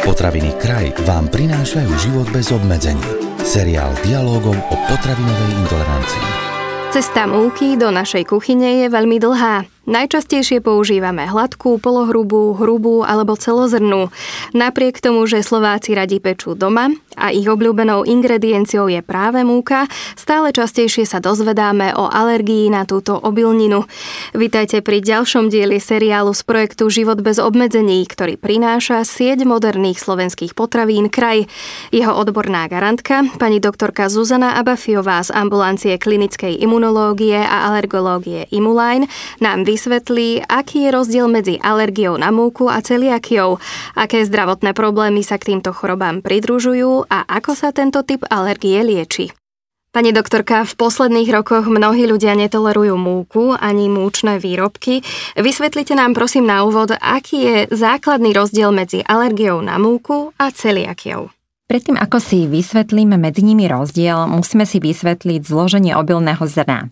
Potraviny kraj vám prinášajú život bez obmedzení. Seriál dialogov o potravinovej intolerancii. Cesta múky do našej kuchyne je veľmi dlhá. Najčastejšie používame hladkú, polohrubú, hrubú alebo celozrnú. Napriek tomu, že Slováci radi pečú doma a ich obľúbenou ingredienciou je práve múka, stále častejšie sa dozvedáme o alergii na túto obilninu. Vítajte pri ďalšom dieli seriálu z projektu Život bez obmedzení, ktorý prináša sieť moderných slovenských potravín kraj. Jeho odborná garantka, pani doktorka Zuzana Abafiová z ambulancie klinickej imunológie a alergológie Imuline nám vysvetlí, aký je rozdiel medzi alergiou na múku a celiakiou, aké zdravotné problémy sa k týmto chorobám pridružujú a ako sa tento typ alergie lieči. Pani doktorka, v posledných rokoch mnohí ľudia netolerujú múku ani múčne výrobky. Vysvetlite nám prosím na úvod, aký je základný rozdiel medzi alergiou na múku a celiakiou. Predtým, ako si vysvetlíme medzi nimi rozdiel, musíme si vysvetliť zloženie obilného zrna.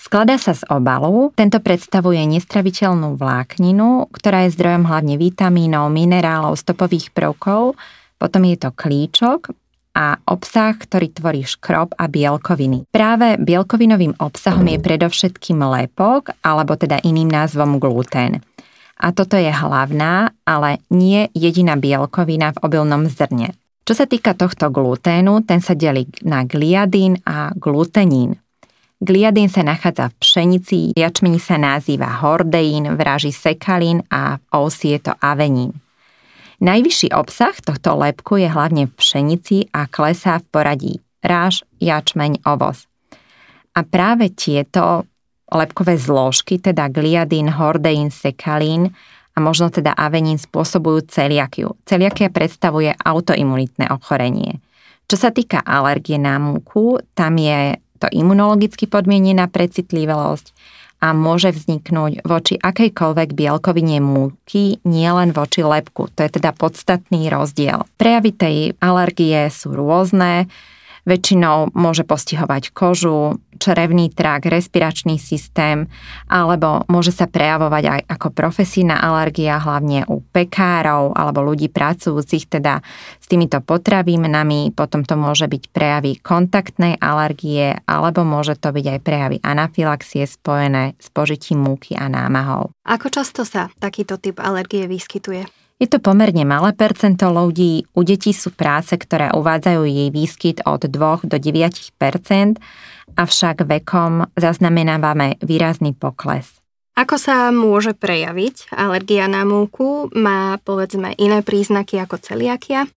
Skladá sa z obalu, tento predstavuje nestraviteľnú vlákninu, ktorá je zdrojom hlavne vitamínov, minerálov, stopových prvkov, potom je to klíčok a obsah, ktorý tvorí škrob a bielkoviny. Práve bielkovinovým obsahom je predovšetkým lepok, alebo teda iným názvom glutén. A toto je hlavná, ale nie jediná bielkovina v obilnom zrne. Čo sa týka tohto gluténu, ten sa delí na gliadín a glutenín. Gliadín sa nachádza v pšenici, jačmení sa nazýva hordeín, vraží sekalín a v je to avenín. Najvyšší obsah tohto lepku je hlavne v pšenici a klesá v poradí ráž, jačmeň, ovoz. A práve tieto lepkové zložky, teda gliadín, hordeín, sekalín a možno teda avenín spôsobujú celiakiu. Celiakia predstavuje autoimunitné ochorenie. Čo sa týka alergie na múku, tam je to imunologicky podmienená precitlivosť a môže vzniknúť voči akejkoľvek bielkovine múky, nielen voči lepku. To je teda podstatný rozdiel. Prejavy tej alergie sú rôzne, Väčšinou môže postihovať kožu, črevný trak, respiračný systém, alebo môže sa prejavovať aj ako profesijná alergia, hlavne u pekárov alebo ľudí pracujúcich teda s týmito potravinami. Potom to môže byť prejavy kontaktnej alergie, alebo môže to byť aj prejavy anafilaxie spojené s požitím múky a námahou. Ako často sa takýto typ alergie vyskytuje? Je to pomerne malé percento ľudí, u detí sú práce, ktoré uvádzajú jej výskyt od 2 do 9 avšak vekom zaznamenávame výrazný pokles. Ako sa môže prejaviť alergia na múku? Má povedzme iné príznaky ako celiakia?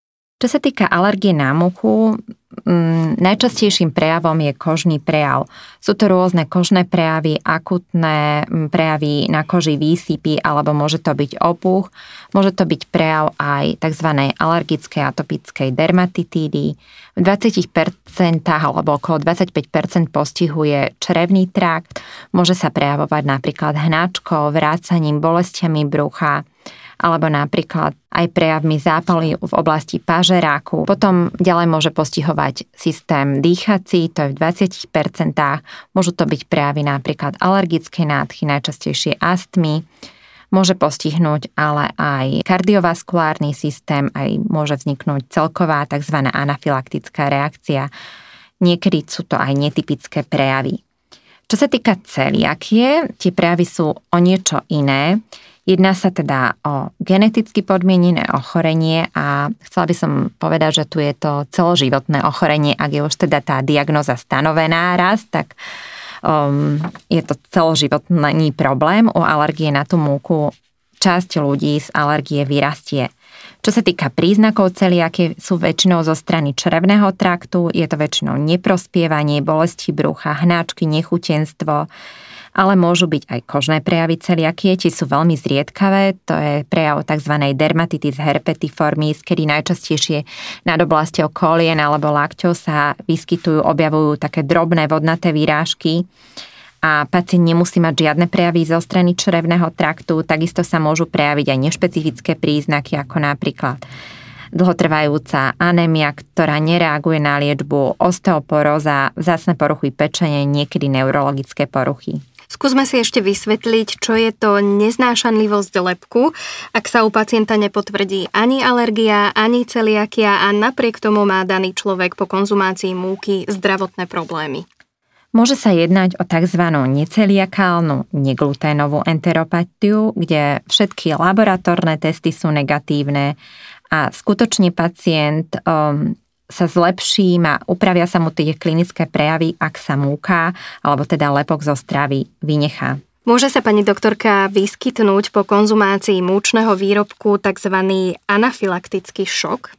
Čo sa týka alergie na muchu, mm, najčastejším prejavom je kožný prejav. Sú to rôzne kožné prejavy, akutné mm, prejavy na koži výsypy, alebo môže to byť opuch, môže to byť prejav aj tzv. alergickej atopickej dermatitídy. V 20% alebo okolo 25% postihuje črevný trakt, môže sa prejavovať napríklad hnačkou, vrácaním, bolestiami brucha, alebo napríklad aj prejavmi zápaly v oblasti pažeráku. Potom ďalej môže postihovať systém dýchací, to je v 20%. Môžu to byť prejavy napríklad alergické nádchy, najčastejšie astmy. Môže postihnúť ale aj kardiovaskulárny systém, aj môže vzniknúť celková tzv. anafilaktická reakcia. Niekedy sú to aj netypické prejavy. Čo sa týka celiakie, tie prejavy sú o niečo iné. Jedná sa teda o geneticky podmienené ochorenie a chcela by som povedať, že tu je to celoživotné ochorenie, ak je už teda tá diagnoza stanovená raz, tak um, je to celoživotný problém. U alergie na tú múku časť ľudí z alergie vyrastie. Čo sa týka príznakov celiakie, sú väčšinou zo strany črevného traktu, je to väčšinou neprospievanie, bolesti brucha, hnáčky, nechutenstvo, ale môžu byť aj kožné prejavy celiakie, tie sú veľmi zriedkavé, to je prejav tzv. dermatitis herpetiformis, kedy najčastejšie nad oblasťou kolien alebo lakťov sa vyskytujú, objavujú také drobné vodnaté výrážky a pacient nemusí mať žiadne prejavy zo strany črevného traktu, takisto sa môžu prejaviť aj nešpecifické príznaky, ako napríklad dlhotrvajúca anémia, ktorá nereaguje na liečbu, osteoporóza, vzácne poruchy pečenie, niekedy neurologické poruchy. Skúsme si ešte vysvetliť, čo je to neznášanlivosť lepku, ak sa u pacienta nepotvrdí ani alergia, ani celiakia a napriek tomu má daný človek po konzumácii múky zdravotné problémy. Môže sa jednať o tzv. neceliakálnu negluténovú enteropatiu, kde všetky laboratórne testy sú negatívne a skutočne pacient um, sa zlepší, má, upravia sa mu tie klinické prejavy, ak sa múka, alebo teda lepok zo stravy vynechá. Môže sa pani doktorka vyskytnúť po konzumácii múčneho výrobku tzv. anafylaktický šok?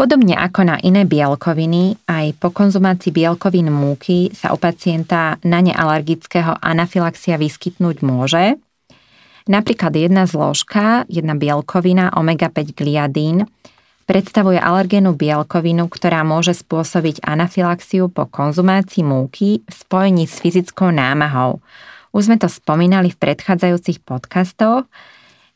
Podobne ako na iné bielkoviny, aj po konzumácii bielkovín múky sa u pacienta na nealergického anafilaxia vyskytnúť môže. Napríklad jedna zložka, jedna bielkovina omega-5 gliadín predstavuje alergénu bielkovinu, ktorá môže spôsobiť anafilaxiu po konzumácii múky v spojení s fyzickou námahou. Už sme to spomínali v predchádzajúcich podcastoch,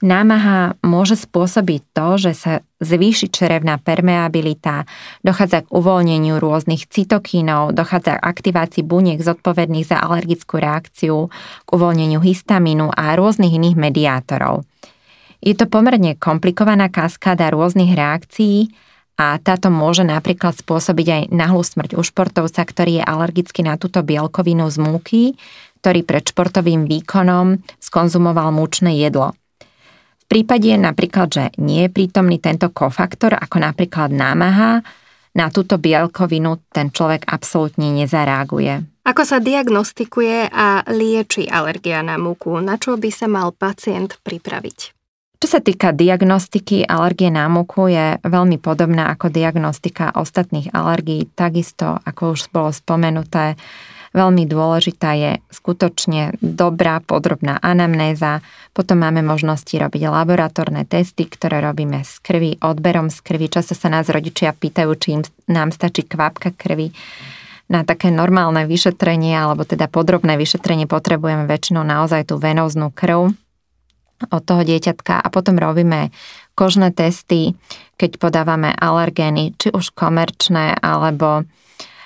Námaha môže spôsobiť to, že sa zvýši črevná permeabilita, dochádza k uvoľneniu rôznych cytokínov, dochádza k aktivácii buniek zodpovedných za alergickú reakciu, k uvoľneniu histamínu a rôznych iných mediátorov. Je to pomerne komplikovaná kaskáda rôznych reakcií a táto môže napríklad spôsobiť aj nahlú smrť u športovca, ktorý je alergický na túto bielkovinu z múky, ktorý pred športovým výkonom skonzumoval múčne jedlo. V prípade napríklad, že nie je prítomný tento kofaktor, ako napríklad námaha, na túto bielkovinu ten človek absolútne nezareaguje. Ako sa diagnostikuje a lieči alergia na múku? Na čo by sa mal pacient pripraviť? Čo sa týka diagnostiky alergie na múku je veľmi podobná ako diagnostika ostatných alergií, takisto ako už bolo spomenuté, Veľmi dôležitá je skutočne dobrá, podrobná anamnéza. Potom máme možnosti robiť laboratórne testy, ktoré robíme z krvi, odberom z krvi. Často sa nás rodičia pýtajú, či im nám stačí kvapka krvi. Na také normálne vyšetrenie, alebo teda podrobné vyšetrenie potrebujeme väčšinou naozaj tú venóznú krv od toho dieťatka a potom robíme kožné testy, keď podávame alergény, či už komerčné alebo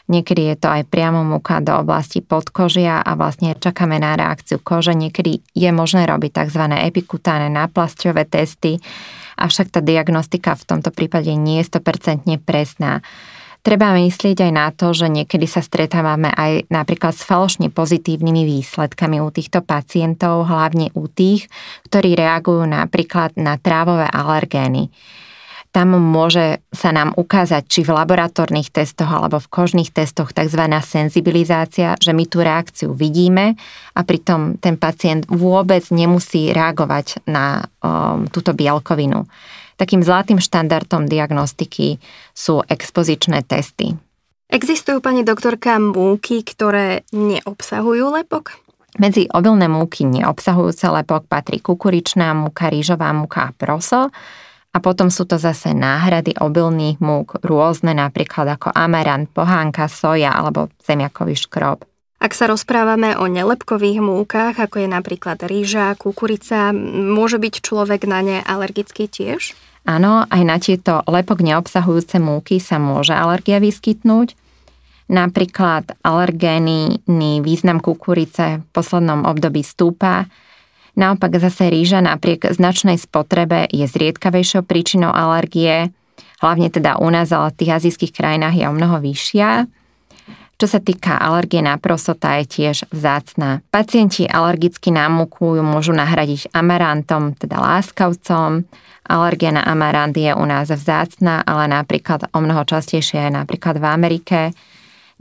Niekedy je to aj priamo múka do oblasti podkožia a vlastne čakáme na reakciu kože. Niekedy je možné robiť tzv. epikutáne náplasťové testy, avšak tá diagnostika v tomto prípade nie je 100% presná. Treba myslieť aj na to, že niekedy sa stretávame aj napríklad s falošne pozitívnymi výsledkami u týchto pacientov, hlavne u tých, ktorí reagujú napríklad na trávové alergény tam môže sa nám ukázať, či v laboratórnych testoch alebo v kožných testoch tzv. senzibilizácia, že my tú reakciu vidíme a pritom ten pacient vôbec nemusí reagovať na um, túto bielkovinu. Takým zlatým štandardom diagnostiky sú expozičné testy. Existujú, pani doktorka, múky, ktoré neobsahujú lepok? Medzi obilné múky neobsahujúce lepok patrí kukuričná múka, rýžová múka a proso. A potom sú to zase náhrady obilných múk, rôzne napríklad ako amarant, pohánka, soja alebo zemiakový škrob. Ak sa rozprávame o nelepkových múkach, ako je napríklad rýža, kukurica, môže byť človek na ne alergický tiež? Áno, aj na tieto lepok neobsahujúce múky sa môže alergia vyskytnúť. Napríklad alergénny význam kukurice v poslednom období stúpa, Naopak zase rýža napriek značnej spotrebe je zriedkavejšou príčinou alergie, hlavne teda u nás, ale v tých azijských krajinách je o mnoho vyššia. Čo sa týka alergie na prosota je tiež vzácná. Pacienti alergicky na múku ju môžu nahradiť amarantom, teda láskavcom. Alergia na amarant je u nás vzácna, ale napríklad o mnoho častejšie je napríklad v Amerike.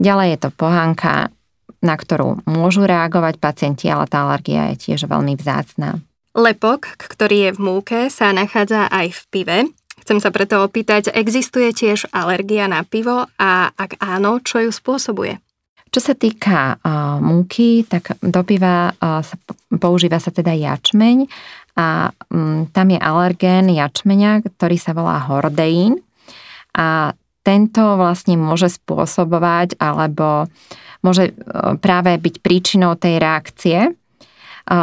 Ďalej je to pohanka, na ktorú môžu reagovať pacienti, ale tá alergia je tiež veľmi vzácná. Lepok, ktorý je v múke, sa nachádza aj v pive. Chcem sa preto opýtať, existuje tiež alergia na pivo a ak áno, čo ju spôsobuje? Čo sa týka uh, múky, tak do piva uh, sa, používa sa teda jačmeň a um, tam je alergén jačmeňa, ktorý sa volá hordeín a tento vlastne môže spôsobovať alebo môže e, práve byť príčinou tej reakcie.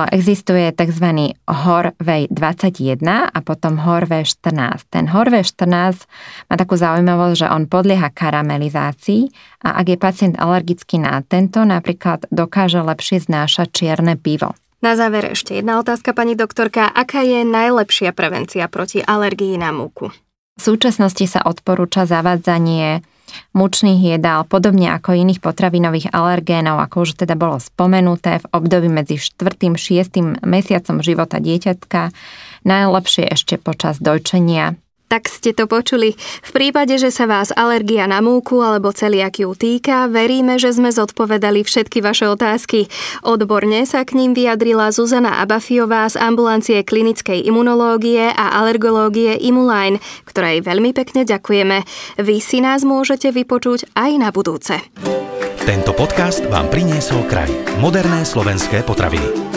Existuje tzv. HORVEJ 21 a potom HORVE 14. Ten HORVE 14 má takú zaujímavosť, že on podlieha karamelizácii a ak je pacient alergický na tento, napríklad dokáže lepšie znášať čierne pivo. Na záver ešte jedna otázka, pani doktorka. Aká je najlepšia prevencia proti alergii na múku? V súčasnosti sa odporúča zavádzanie mučných jedál, podobne ako iných potravinových alergénov, ako už teda bolo spomenuté v období medzi 4. 6. mesiacom života dieťatka, najlepšie ešte počas dojčenia, tak ste to počuli. V prípade, že sa vás alergia na múku alebo celiakiu týka, veríme, že sme zodpovedali všetky vaše otázky. Odborne sa k ním vyjadrila Zuzana Abafiová z ambulancie klinickej imunológie a alergológie Imuline, ktorej veľmi pekne ďakujeme. Vy si nás môžete vypočuť aj na budúce. Tento podcast vám priniesol kraj. Moderné slovenské potraviny.